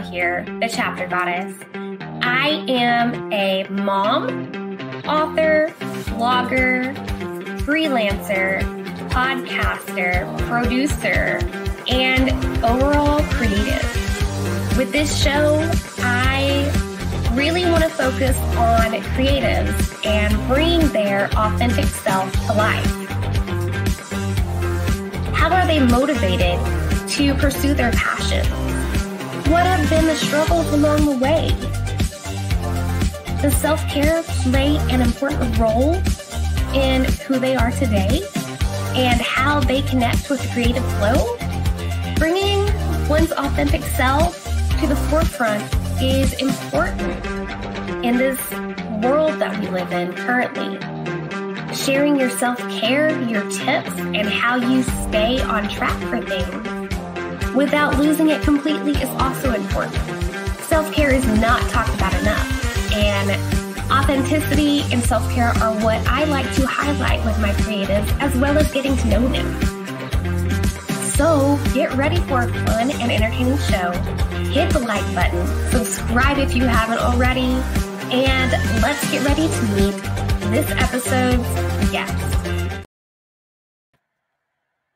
Here, the chapter goddess. I am a mom, author, blogger, freelancer, podcaster, producer, and overall creative. With this show, I really want to focus on creatives and bring their authentic self to life. How are they motivated to pursue their passions? What have been the struggles along the way? Does self care play an important role in who they are today and how they connect with the creative flow? Bringing one's authentic self to the forefront is important in this world that we live in currently. Sharing your self care, your tips, and how you stay on track for things without losing it completely is also important. Self care is not talked about enough, and authenticity and self care are what I like to highlight with my creatives as well as getting to know them. So get ready for a fun and entertaining show. Hit the like button, subscribe if you haven't already, and let's get ready to meet this episode's guest.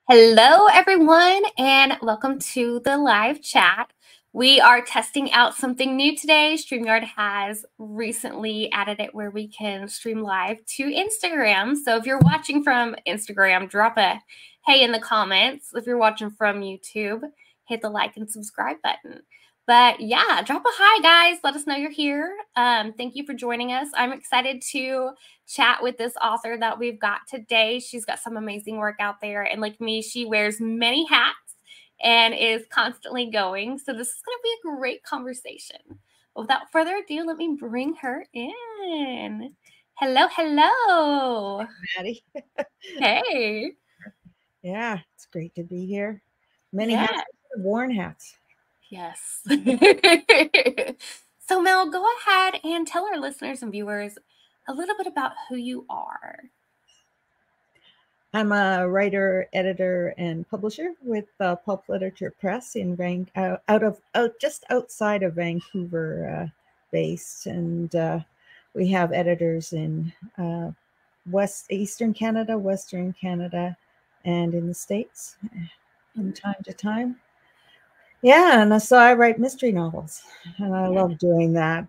Hello, everyone, and welcome to the live chat. We are testing out something new today. StreamYard has recently added it where we can stream live to Instagram. So if you're watching from Instagram, drop a hey in the comments. If you're watching from YouTube, hit the like and subscribe button. But yeah, drop a hi, guys. Let us know you're here. Um, thank you for joining us. I'm excited to chat with this author that we've got today. She's got some amazing work out there. And like me, she wears many hats and is constantly going. So this is going to be a great conversation. Without further ado, let me bring her in. Hello, hello. Maddie. hey. Yeah, it's great to be here. Many yeah. hats, worn hats. Yes. so, Mel, go ahead and tell our listeners and viewers a little bit about who you are. I'm a writer, editor, and publisher with uh, Pulp Literature Press in Van- uh, out of out just outside of Vancouver, uh, based, and uh, we have editors in uh, West Eastern Canada, Western Canada, and in the states, from time to time. Yeah, and so I write mystery novels, and I love doing that.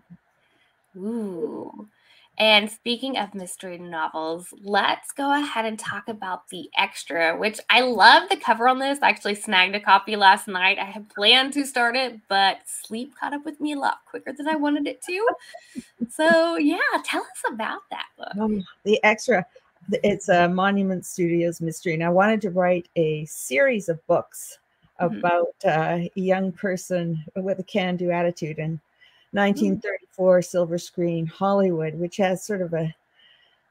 Ooh. And speaking of mystery novels, let's go ahead and talk about the extra, which I love the cover on this. I actually snagged a copy last night. I had planned to start it, but sleep caught up with me a lot quicker than I wanted it to. so, yeah, tell us about that book. Um, the extra, it's a Monument Studios mystery, and I wanted to write a series of books Mm-hmm. about uh, a young person with a can do attitude in 1934 mm-hmm. silver screen Hollywood, which has sort of a,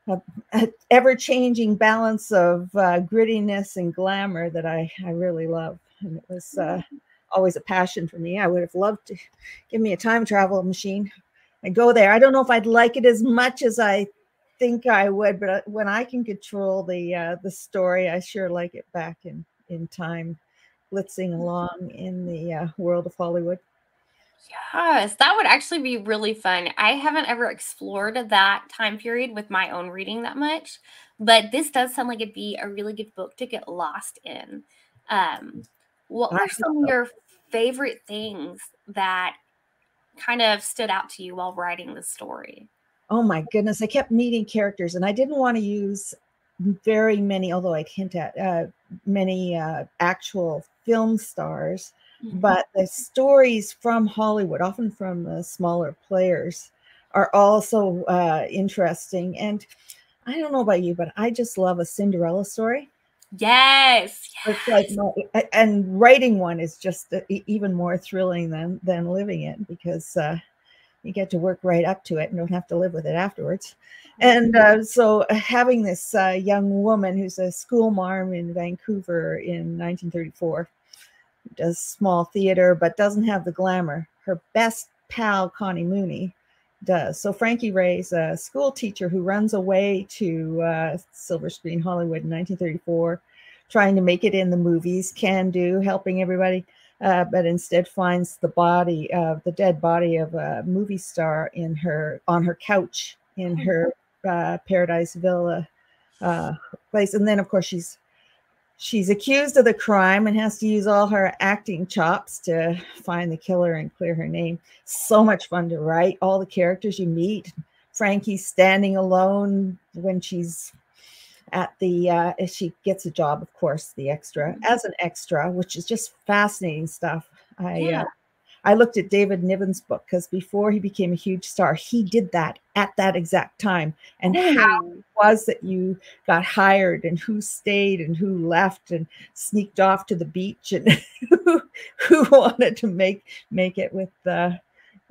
a, a ever changing balance of uh, grittiness and glamour that I, I really love. And it was uh, mm-hmm. always a passion for me. I would have loved to give me a time travel machine and go there. I don't know if I'd like it as much as I think I would, but uh, when I can control the uh, the story, I sure like it back in in time blitzing along in the uh, world of Hollywood. Yes, that would actually be really fun. I haven't ever explored that time period with my own reading that much, but this does sound like it'd be a really good book to get lost in. Um, what were some of your favorite things that kind of stood out to you while writing the story? Oh my goodness, I kept meeting characters, and I didn't want to use very many, although I'd hint at uh, many uh, actual film stars, mm-hmm. but the stories from Hollywood, often from the smaller players, are also uh, interesting. And I don't know about you, but I just love a Cinderella story. Yes, yes. Like, and writing one is just even more thrilling than than living it because uh, you get to work right up to it and don't have to live with it afterwards. And mm-hmm. uh, so, uh, having this uh, young woman who's a school marm in Vancouver in 1934 does small theater but doesn't have the glamour. Her best pal, Connie Mooney, does. So Frankie Ray's a school teacher who runs away to uh, Silver Screen Hollywood in 1934, trying to make it in the movies, can do, helping everybody. Uh, but instead finds the body of the dead body of a movie star in her on her couch in Oh. her uh, Paradise Villa uh, place, and then of course she's she's accused of the crime and has to use all her acting chops to find the killer and clear her name. So much fun to write. All the characters you meet. Frankie standing alone when she's at the uh she gets a job of course the extra as an extra which is just fascinating stuff. I Yeah. uh, i looked at david niven's book because before he became a huge star he did that at that exact time. And how Oh, it was that you got hired and who stayed and who left and sneaked off to the beach and who, who wanted to make make it with the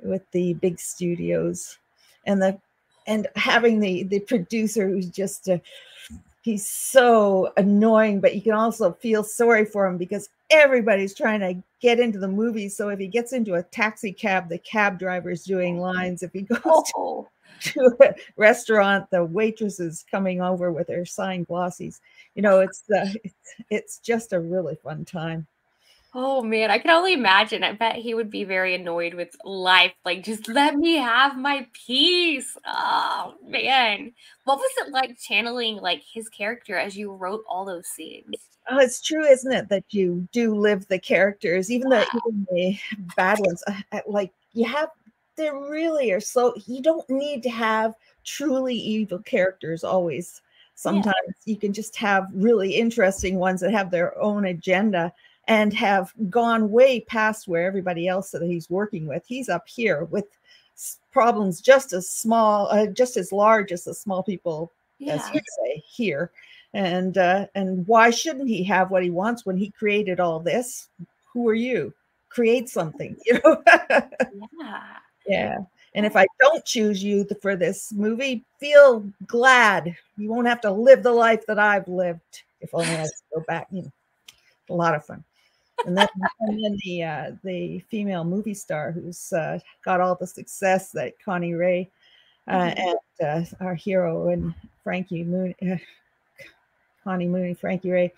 with the big studios. And the and having the the producer who's just a he's so annoying but you can also feel sorry for him because everybody's trying to get into the movie so if he gets into a taxi cab the cab driver's doing lines if he goes to oh. to a restaurant, the waitress is coming over with her signed glossies. You know, it's uh, it's it's just a really fun time. Oh man, I can only imagine. I bet he would be very annoyed with life. Like, just let me have my peace. Oh man. What was it like channeling like his character as you wrote all those scenes? Oh, it's true, isn't it, that you do live the characters, even the Wow. even the bad ones. uh, uh, Like you have, they really are so. You don't need to have truly evil characters always. Sometimes you can just have really interesting ones that have their own agenda and have gone way past where everybody else that he's working with. He's up here with problems just as small, uh, just as large as the small people as you say here. And uh and why shouldn't he have what he wants when he created all this? Who are you? Create something you know? Yeah. yeah. And if i don't choose you for this movie feel glad. You won't have to live the life that i've lived if only i could go back you know a lot of fun and then and then the uh the female movie star who's uh got all the success that connie ray uh, Mhm. and uh, our hero and Frankie Moon, uh, Connie Mooney, Frankie Ray,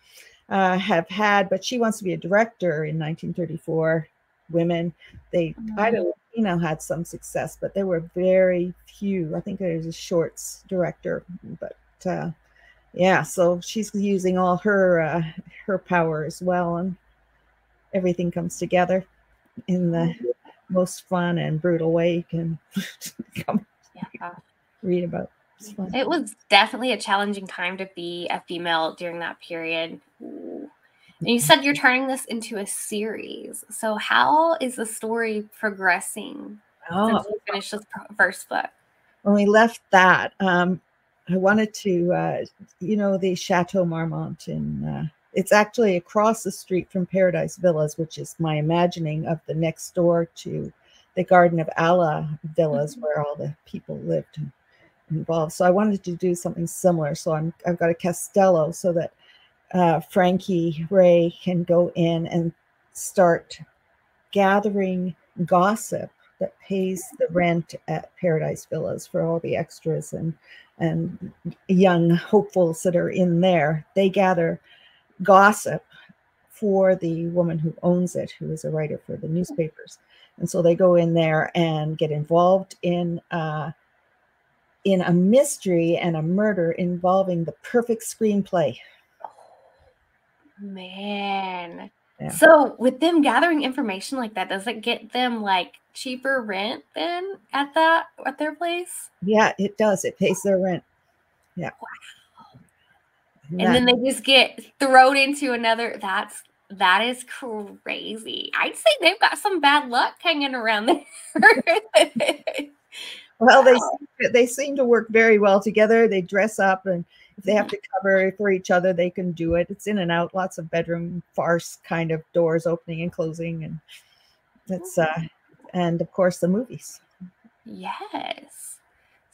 uh, have had, but she wants to be a director in 1934. Women, they, I don't, you know, had some success, but there were very few. I think there's a shorts director, but uh, yeah, so she's using all her uh, her power as well, and everything comes together in the most fun and brutal way you can come Yeah. read about. It was definitely a challenging time to be a female during that period. Ooh. And you said you're turning this into a series. So how is the story progressing Oh, since you finished this first book? when we left that, um, I wanted to, uh, you know, the Chateau Marmont in. Uh, it's actually across the street from Paradise Villas, which is my imagining of the next door to the Garden of Allah villas, Mhm. where all the people lived and involved. So I wanted to do something similar. So I'm I've got a Castello so that uh, Frankie Ray can go in and start gathering gossip that pays the rent at Paradise Villas for all the extras and and young hopefuls that are in there. They gather gossip for the woman who owns it, who is a writer for the newspapers, and so they go in there and get involved in. Uh, in a mystery and a murder involving the perfect screenplay. Man. Yeah. So with them gathering information like that, does it get them like cheaper rent then at that at their place? Yeah, it does. It pays their rent. Yeah. And then they just get thrown into another that's that is crazy. I'd say they've got some bad luck hanging around there. well, they Wow. seem to- they seem to work very well together. They dress up, and if they have to cover for each other, they can do it. It's in and out, lots of bedroom farce kind of doors opening and closing, and that's uh, and of course the movies. Yes.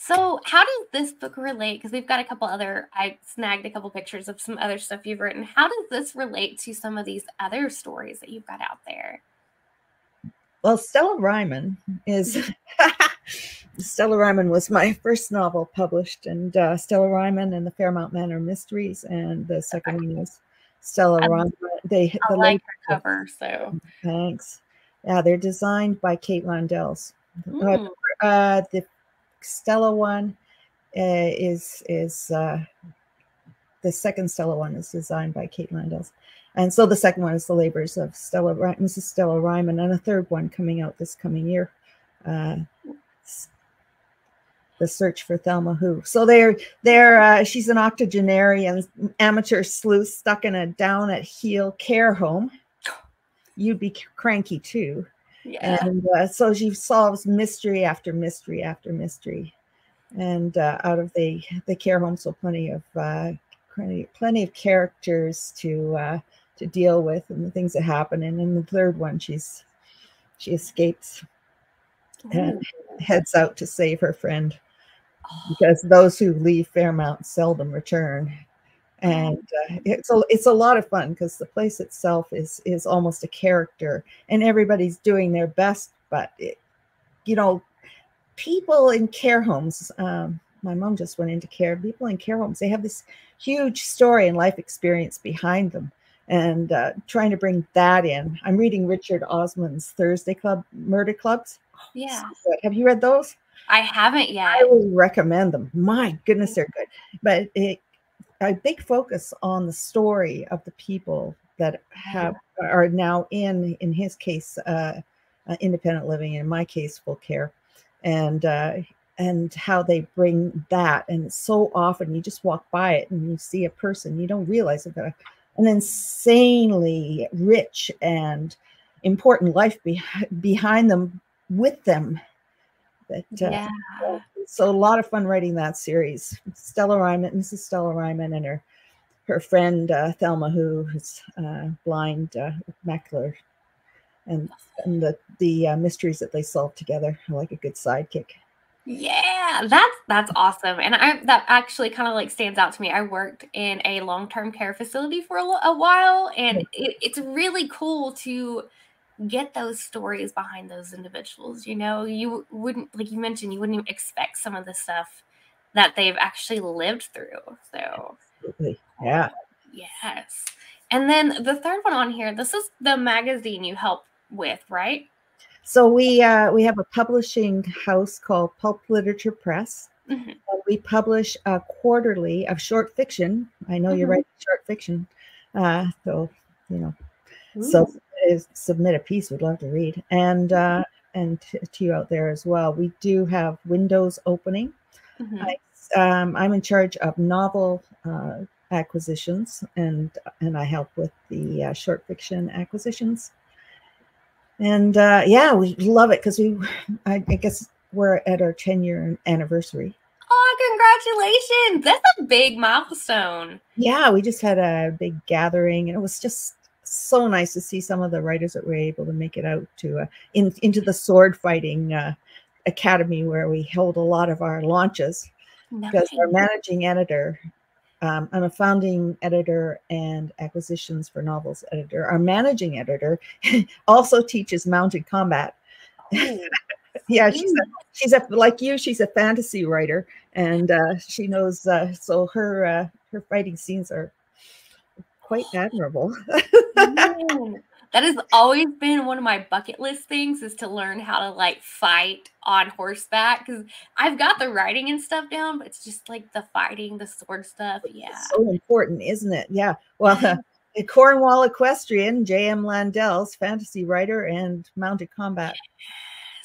So, how does this book relate? Because we've got a couple other, I snagged a couple pictures of some other stuff you've written. How does this relate to some of these other stories that you've got out there? Well, Stella Ryman is Stella Ryman was my first novel published, and uh, Stella Ryman and the Fairmount Manor Mysteries, and the second one was Stella Rhyme. They I the like her cover. So thanks. Yeah, they're designed by Kate Landels. Mm. Uh, the Stella one uh, is is uh, the second Stella one is designed by Kate Landels, and so the second one is the labors of Stella Mrs. Stella Ryman, and a third one coming out this coming year. Uh, the search for Thelma Who. So they're they're uh, she's an octogenarian amateur sleuth stuck in a down at heel care home. You'd be cranky too. Yeah. And uh, so she solves mystery after mystery after mystery. And uh, out of the the care home, so plenty of uh, plenty, plenty of characters to uh, to deal with and the things that happen. And in the third one, she's she escapes and heads out to save her friend because those who leave Fairmount seldom return. And uh, it's a it's a lot of fun because the place itself is is almost a character, and everybody's doing their best. But it, you know, people in care homes. Um, my mom just went into care. People in care homes, they have this huge story and life experience behind them, and uh, trying to bring that in. I'm reading Richard Osman's Thursday Club Murder Clubs. Yeah. So have you read those? I haven't yet. I would recommend them. My goodness, they're good. But it, a big focus on the story of the people that have are now in, in his case, uh, uh, independent living, in my case, full care, and uh, and how they bring that. And so often you just walk by it and you see a person you don't realize they've got an insanely rich and important life be- behind them with them that uh, yeah. So a lot of fun writing that series. Stella Ryman, Mrs. Stella Ryman, and her her friend uh, Thelma, who is uh, blind, uh, macular, and and the the uh, mysteries that they solve together are like a good sidekick. Yeah, that's that's awesome, and I that actually kind of like stands out to me. I worked in a long term care facility for a, a while, and it, it's really cool to get those stories behind those individuals. You know, you wouldn't, like you mentioned, you wouldn't expect some of the stuff that they've actually lived through. So, Absolutely. yeah. Yes. And then the third one on here, this is the magazine you help with, right? So we uh, we have a publishing house called Pulp Literature Press. Mm-hmm. We publish a quarterly of short fiction. I know mm-hmm. you write short fiction, uh, so you know. Ooh. So is submit a piece, we'd love to read. And uh, and to, to you out there as well. We do have windows opening. Mm-hmm. I, um, I'm in charge of novel uh, acquisitions, and and I help with the uh, short fiction acquisitions. And uh, yeah, we love it because we, I, I guess we're at our 10 year anniversary. Oh, congratulations! That's a big milestone. Yeah, we just had a big gathering, and it was just so nice to see some of the writers that were able to make it out to uh, in, into the sword fighting uh, academy where we hold a lot of our launches. Because our managing editor um, i'm a founding editor and acquisitions for novels editor. Our managing editor also teaches mounted combat. Oh. yeah she's a, she's a like you she's a fantasy writer and uh, she knows uh, so her uh, her fighting scenes are quite admirable. that has always been one of my bucket list things is to learn how to like fight on horseback because I've got the writing and stuff down, but it's just like the fighting, the sword stuff. Yeah. It's so important, isn't it? Yeah. Well, uh, Cornwall Equestrian, J.M. Landels fantasy writer and mounted combat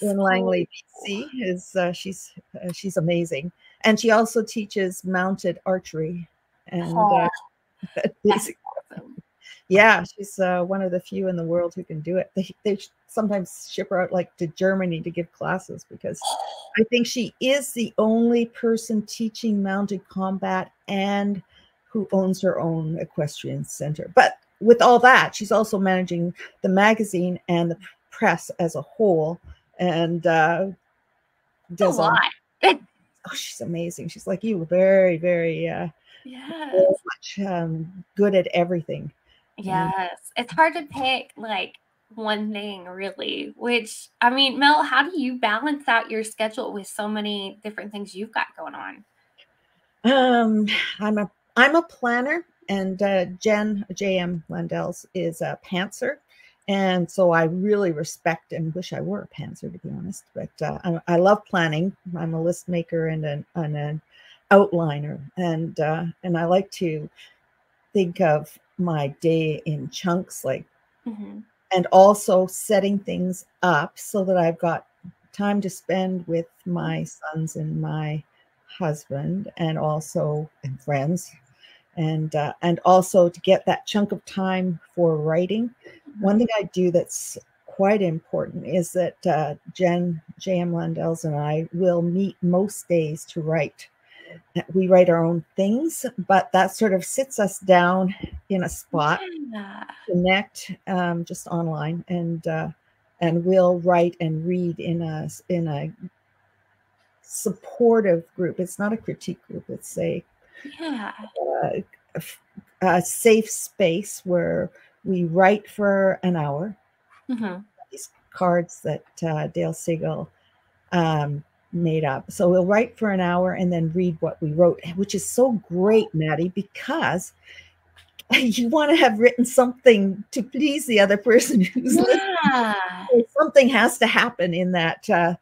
yes. in Langley, BC, is uh, she's uh, she's amazing, and she also teaches mounted archery and. Oh. Yeah, she's uh, one of the few in the world who can do it. They, they sometimes ship her out like to Germany to give classes because I think she is the only person teaching mounted combat and who owns her own equestrian center. But with all that, she's also managing the magazine and the press as a whole, and uh, does a lot. oh, she's amazing. She's like you, very, very, uh, yeah, much um, good at everything. Yes. It's hard to pick like one thing really, which I mean, Mel, how do you balance out your schedule with so many different things you've got going on? Um, I'm a I'm a planner and uh, Jen J.M. Landels is a pantser, and so I really respect and wish I were a pantser to be honest. But uh, I, I, love planning. I'm a list maker and an, and an outliner, and uh, and I like to think of my day in chunks, like, mm-hmm. and also setting things up so that I've got time to spend with my sons and my husband, and also and friends and uh, and also to get that chunk of time for writing. One mm-hmm. thing I do that's quite important is that uh, Jen J.M. Landels and I will meet most days to write. We write our own things, but that sort of sits us down in a spot, yeah. connect um, just online, and uh, and we'll write and read in a in a supportive group. It's not a critique group. It's a yeah. Uh, a, a, safe space where we write for an hour. Mm-hmm. These cards that uh, Dale Siegel um, made up. So we'll write for an hour and then read what we wrote, which is so great, Maddie, because you want to have written something to please the other person who's yeah. listening. Something has to happen in that, uh,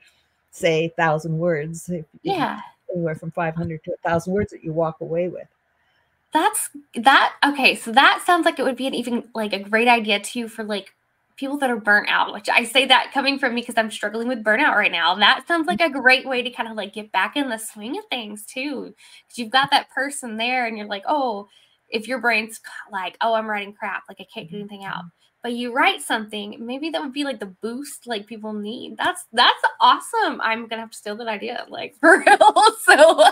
say, thousand words. Yeah anywhere from 500 to a 1000 words that you walk away with that's that okay so that sounds like it would be an even like a great idea too for like people that are burnt out which i say that coming from me because i'm struggling with burnout right now that sounds like a great way to kind of like get back in the swing of things too because you've got that person there and you're like oh if your brain's like oh i'm writing crap like i can't get anything out but you write something maybe that would be like the boost like people need. That's that's awesome. I'm gonna have to steal that idea like for real so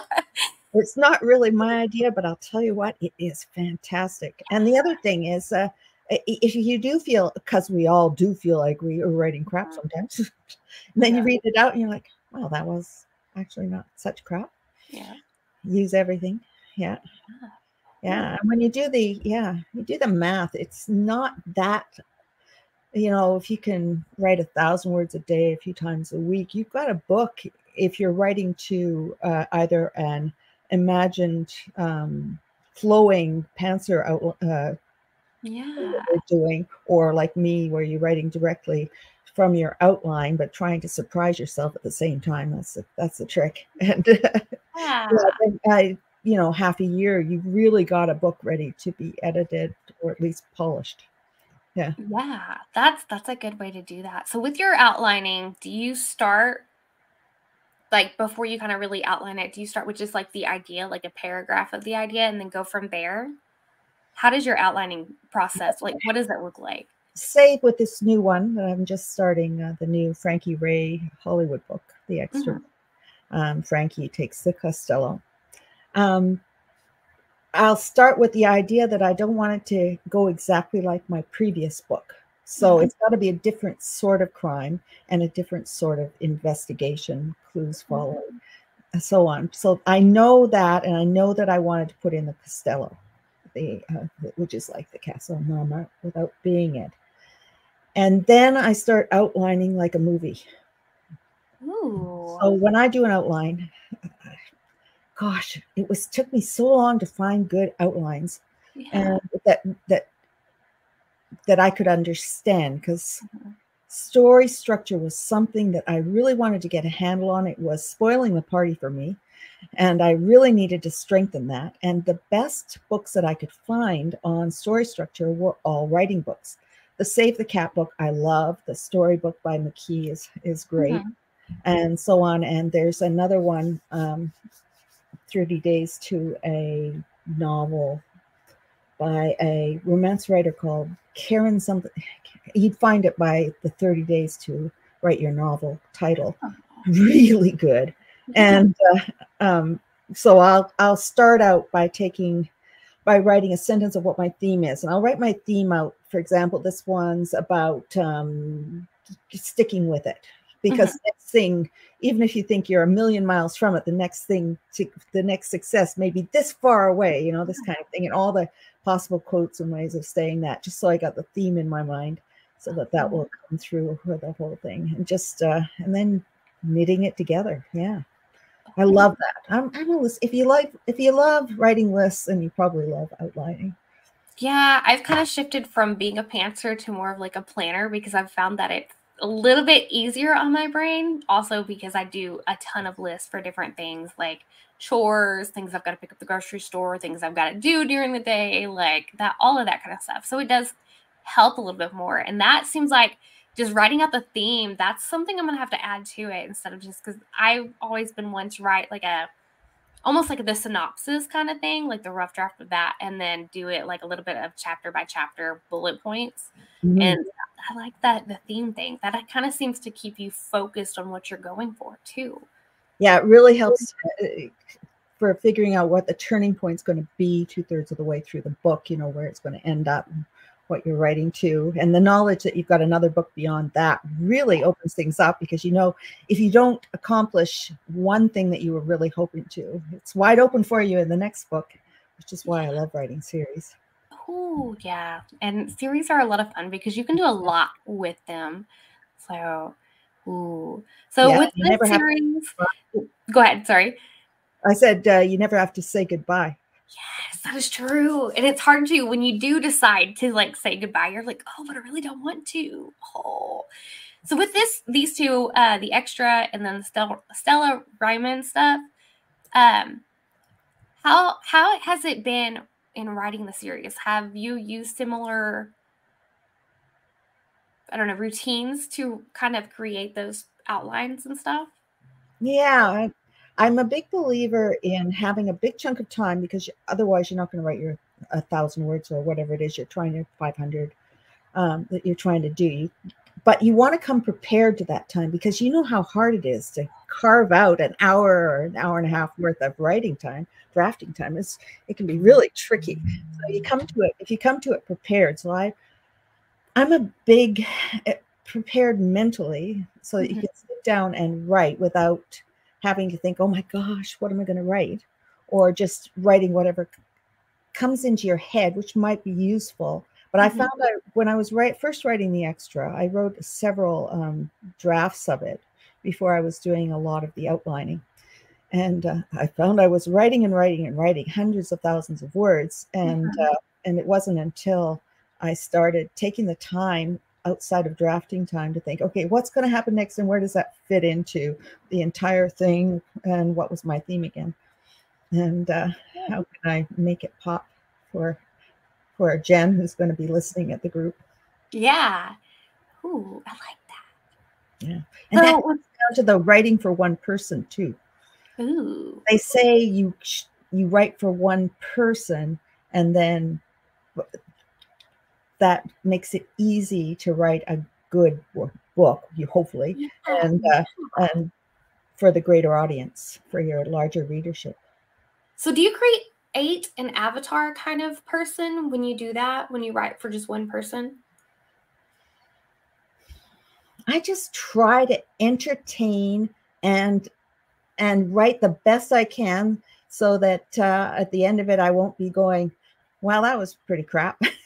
it's not really my idea but i'll tell you what it is fantastic. And the other thing is uh if you do feel because we all do feel like we are writing crap mm-hmm. sometimes and then yeah. you read it out and you're like well that was actually not such crap. Yeah. Use everything. Yeah. Yeah. And when you do the yeah you do the math it's not that you know if you can write a thousand words a day a few times a week you've got a book if you're writing to uh, either an imagined um, flowing pantser out uh, yeah. doing or like me where you're writing directly from your outline but trying to surprise yourself at the same time. That's the, that's the trick. And yeah. I, you know half a year you've really got a book ready to be edited or at least polished. Yeah. Yeah that's that's a good way to do that. So with your outlining do you start like before you kind of really outline it do you start with just like the idea like a paragraph of the idea and then go from there how does your outlining process like what does it look like say with this new one that i'm just starting uh, the new frankie ray hollywood book the extra mm-hmm. um, frankie takes the costello um, I'll start with the idea that I don't want it to go exactly like my previous book. So mm-hmm. it's got to be a different sort of crime and a different sort of investigation, clues mm-hmm. following, mm-hmm. and so on. So I know that, and I know that I wanted to put in the Costello, the uh, which is like the Castle Mama without being it. And then I start outlining like a movie. Ooh. So when I do an outline, gosh, it was took me so long to find good outlines yeah. and that that that I could understand because mm-hmm. story structure was something that I really wanted to get a handle on. It was spoiling the party for me. And I really needed to strengthen that. And the best books that I could find on story structure were all writing books. The Save the Cat book, I love. The storybook by McKee is, is great. Mm-hmm. And so on. And there's another one um, 30 Days to a novel by a romance writer called Karen something. You'd find it by the 30 Days to Write Your Novel title. Really good. And uh, um, so I'll I'll start out by taking by writing a sentence of what my theme is, and I'll write my theme out. For example, this one's about um, sticking with it. Because mm-hmm. next thing even if you think you're a million miles from it the next thing to the next success may be this far away you know this kind of thing. And all the possible quotes and ways of saying that just so i got the theme in my mind so that that will mm-hmm. come through for the whole thing. And just uh and then knitting it together. Yeah i love that i'm, I'm a list if you like if you love writing lists and you probably love outlining Yeah, I've kind of shifted from being a pantser to more of like a planner because I've found that it's a little bit easier on my brain. Also, because I do a ton of lists for different things like chores, things I've got to pick up the grocery store, things I've got to do during the day, like that, all of that kind of stuff. So it does help a little bit more. And that seems like just writing out the theme, that's something I'm to have to add to it instead of just because I've always been one to write like a almost like the synopsis kind of thing, like the rough draft of that, and then do it like a little bit of chapter by chapter bullet points. Mm-hmm. And I like that the theme thing that kind of seems to keep you focused on what you're going for too. Yeah, it really helps uh, for figuring out what the turning point is going to be two thirds of the way through the book. You know where it's going to end up what you're writing to and the knowledge that you've got another book beyond that really opens things up because you know if you don't accomplish one thing that you were really hoping to it's wide open for you in the next book which is why i love writing series. Oh yeah and series are a lot of fun because you can do a lot with them. So ooh so yeah, with this series to- go ahead sorry. I said uh, you never have to say goodbye Yes, that is true. And it's hard to when you do decide to like say goodbye, you're like, oh, but I really don't want to. Oh. So with this, these two, uh, the extra and then the Stella, Stella Ryman stuff, um, how how has it been in writing the series? Have you used similar, I don't know, routines to kind of create those outlines and stuff? Yeah, I'm a big believer in having a big chunk of time because otherwise you're not going to write your a thousand words or whatever it is you're trying to 500 um, that you're trying to do. But you want to come prepared to that time because you know how hard it is to carve out an hour or an hour and a half worth of writing time, drafting time. It's it can be really tricky. So you come to it if you come to it prepared. So I, I'm a big eh, prepared mentally so that you mm-hmm. can sit down and write without having to think, oh my gosh, what am I going to write? Or just writing whatever comes into your head, which might be useful. But mm-hmm. I found that when I was right, first writing the extra, I wrote several um, drafts of it before I was doing a lot of the outlining. And uh, I found I was writing and writing and writing hundreds of thousands of words. And, mm-hmm. uh, and it wasn't until I started taking the time outside of drafting time to think, okay, what's going to happen next and where does that fit into the entire thing and what was my theme again? And uh, how can I make it pop for for Jen who's going to be listening at the group? Yeah. Ooh, I like that. Yeah. And so, that comes down to the writing for one person too. Ooh. They say you you write for one person and then that makes it easy to write a good book, you hopefully, yeah. and uh, and for the greater audience, for your larger readership. So, do you create an avatar kind of person when you do that? When you write for just one person? I just try to entertain and and write the best I can so that uh, at the end of it I won't be going, well, that was pretty crap.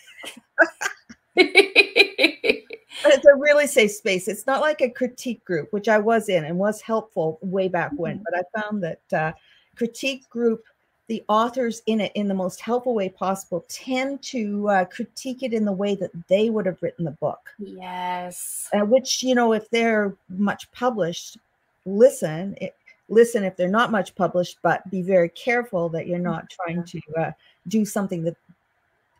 it's a really safe space. It's not like a critique group, which I was in and was helpful way back when. Mm-hmm. But I found that uh, critique group, the authors in it, in the most helpful way possible, tend to uh, critique it in the way that they would have written the book. Yes. Uh, which you know, if they're much published, listen. It, listen if they're not much published, but be very careful that you're not trying to uh, do something that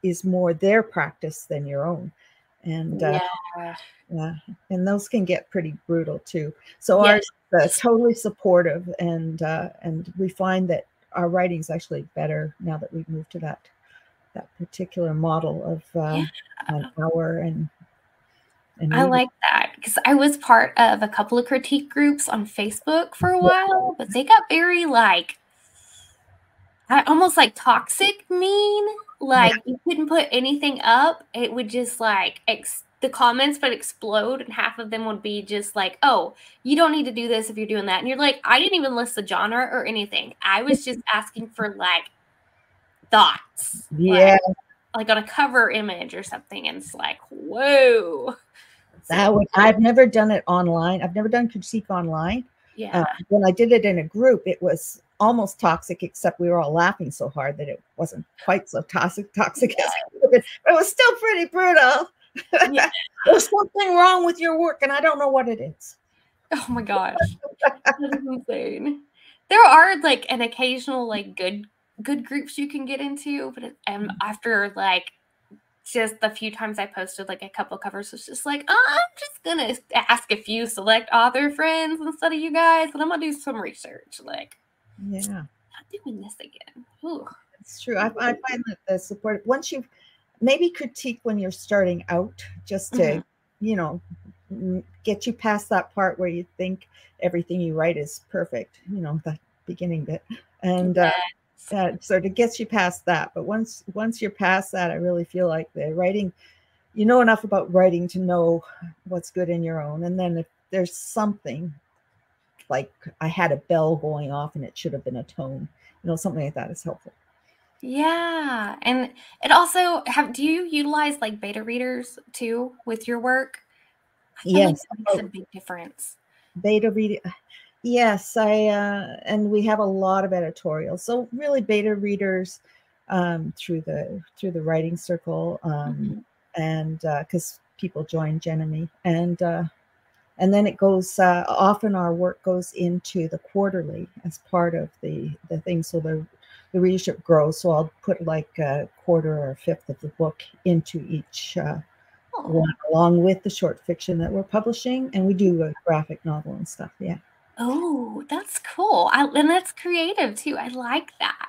is more their practice than your own and uh, yeah. yeah. and those can get pretty brutal too so yes. ours uh, totally supportive and uh, and we find that our writing is actually better now that we've moved to that that particular model of uh, yeah. an hour and and I like that because I was part of a couple of critique groups on Facebook for a while, but they got very like almost like toxic mean like you couldn't put anything up it would just like ex- the comments would explode and half of them would be just like oh you don't need to do this if you're doing that. And you're like i didn't even list the genre or anything. I was just asking for like thoughts. Yeah. Like, like on a cover image or something and it's like whoa. That would i've never done it online. I've never done critique online. Yeah. Uh, when i did it in a group it was almost toxic, except we were all laughing so hard that it wasn't quite so toxic toxic as it was still pretty brutal. Yeah. There's something wrong with your work, and I don't know what it is. Oh my gosh, that is insane. There are like an occasional like good good groups you can get into, but um, mm-hmm. after like just the few times I posted like a couple covers was just like, oh, I'm just gonna ask a few select author friends instead of you guys, and I'm gonna do some research. Like, yeah, not doing this again. Ooh. It's true. I, I, find that the support once you maybe critique when you're starting out, just to mm-hmm. you know get you past that part where you think everything you write is perfect. You know the beginning bit, and uh, that sort of gets you past that. But once once you're past that, I really feel like the writing, you know enough about writing to know what's good in your own. And then if there's something like I had a bell going off and it should have been a tone, you know, something like that is helpful. Yeah. And it also have do you utilize like beta readers too with your work? yes. Like makes a big difference. Beta reading Yes, I uh, and we have a lot of editorials. So really, beta readers um, through the through the writing circle, um, mm-hmm. and because uh, people join Genemy, and uh, and then it goes. Uh, often our work goes into the quarterly as part of the the thing. So the the readership grows. So I'll put like a quarter or a fifth of the book into each. Uh, oh. one, along with the short fiction that we're publishing, and we do a graphic novel and stuff. Yeah. Oh, that's cool. I, and that's creative too. I like that.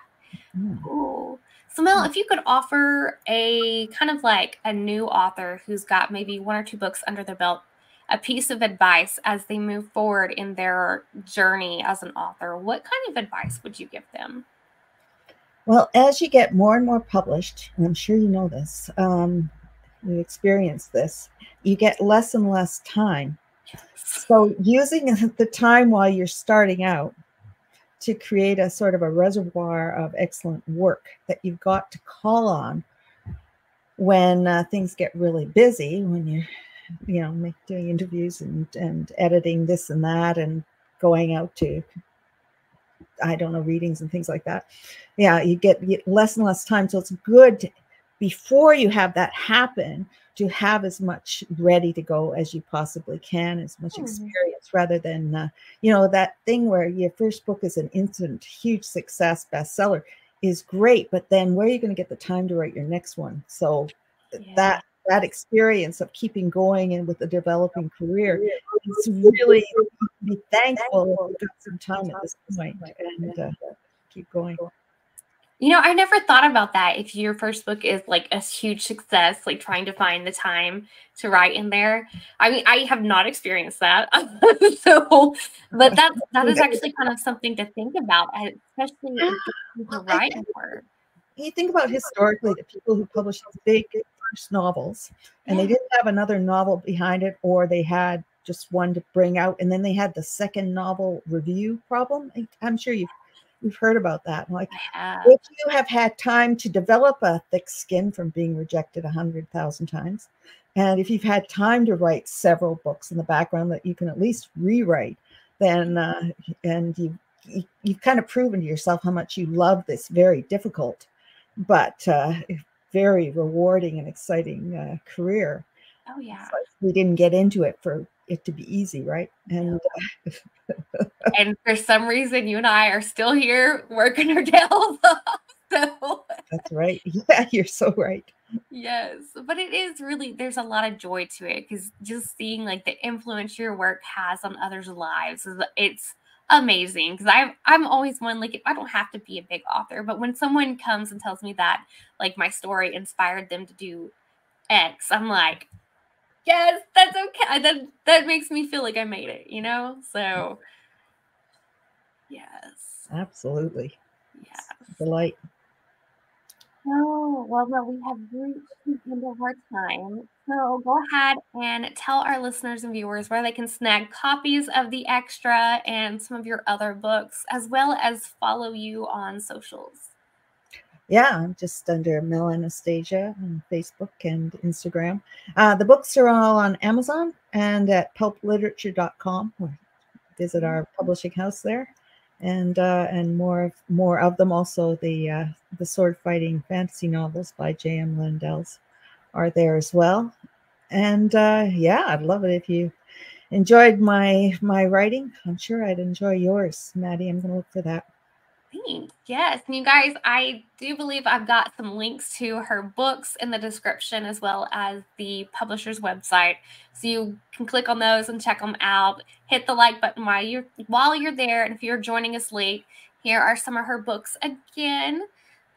Mm. Cool. So, Mel, if you could offer a kind of like a new author who's got maybe one or two books under their belt, a piece of advice as they move forward in their journey as an author, what kind of advice would you give them? Well, as you get more and more published, and I'm sure you know this, um, you experience this, you get less and less time. So using the time while you're starting out to create a sort of a reservoir of excellent work that you've got to call on when uh, things get really busy, when you're, you know, make, doing interviews and, and editing this and that and going out to, I don't know, readings and things like that. Yeah, you get, you get less and less time. So it's good to, before you have that happen to have as much ready to go as you possibly can, as much mm-hmm. experience, rather than uh, you know that thing where your first book is an instant huge success bestseller is great, but then where are you going to get the time to write your next one? So yeah. that that experience of keeping going and with a developing career, it's really be thankful you got some time at this point and uh, keep going. You know, I never thought about that. If your first book is like a huge success, like trying to find the time to write in there. I mean, I have not experienced that. so, but that that is actually kind of something to think about, especially if to write more. You think about historically the people who published big first novels and they didn't have another novel behind it, or they had just one to bring out, and then they had the second novel review problem. I'm sure you've We've heard about that. Like, if you have had time to develop a thick skin from being rejected a hundred thousand times, and if you've had time to write several books in the background that you can at least rewrite, then uh, and you, you you've kind of proven to yourself how much you love this very difficult, but uh, very rewarding and exciting uh, career. Oh yeah. we didn't get into it for it to be easy, right? And uh, and for some reason, you and I are still here working our tails off. So that's right. Yeah, you're so right. Yes, but it is really there's a lot of joy to it because just seeing like the influence your work has on others' lives it's amazing because I'm I'm always one like I don't have to be a big author, but when someone comes and tells me that like my story inspired them to do X, I'm like, yes, that's okay. That that makes me feel like I made it, you know? So mm. yes. Absolutely. Yeah. Delight. Oh, well, well, we have reached the end of our time. So go ahead and tell our listeners and viewers where they can snag copies of the extra and some of your other books, as well as follow you on socials yeah, I'm just under Mel Anastasiou on Facebook and Instagram. Uh, the books are all on Amazon and at pulpliterature.com. Visit our publishing house there. And uh, and more of more of them. Also, the uh, the sword fighting fantasy novels by J.M. Landels are there as well. And uh, yeah, I'd love it if you enjoyed my my writing. I'm sure I'd enjoy yours, Maddie. I'm gonna look for that. Thanks. Yes. And you guys, I do believe I've got some links to her books in the description as well as the publisher's website. So you can click on those and check them out. Hit the like button while you're while you're there. And if you're joining us late, here are some of her books again.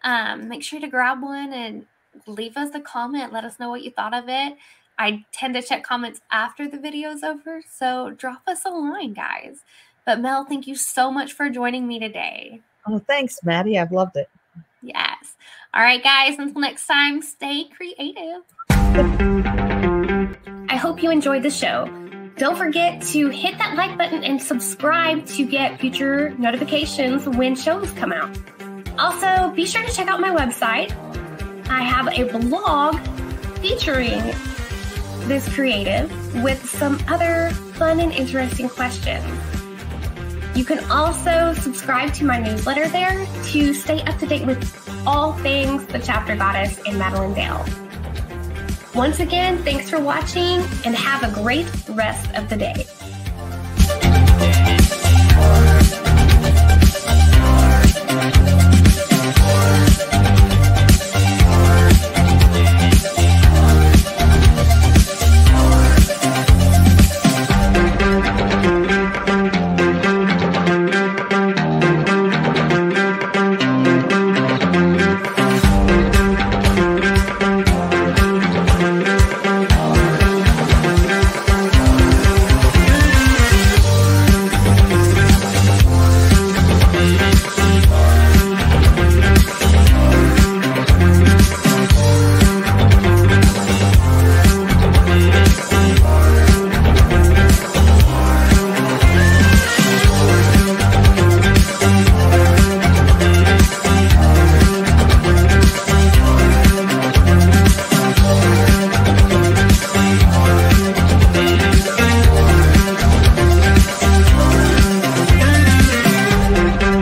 Um, make sure to grab one and leave us a comment. Let us know what you thought of it. I tend to check comments after the video is over. So drop us a line, guys. But Mel, thank you so much for joining me today. Oh, thanks, Maddie. I've loved it. Yes. All right, guys. Until next time, stay creative. I hope you enjoyed the show. Don't forget to hit that like button and subscribe to get future notifications when shows come out. Also, be sure to check out my website. I have a blog featuring this creative with some other fun and interesting questions. You can also subscribe to my newsletter there to stay up to date with all things the chapter goddess in Madilynn Dale. Once again, thanks for watching and have a great rest of the day.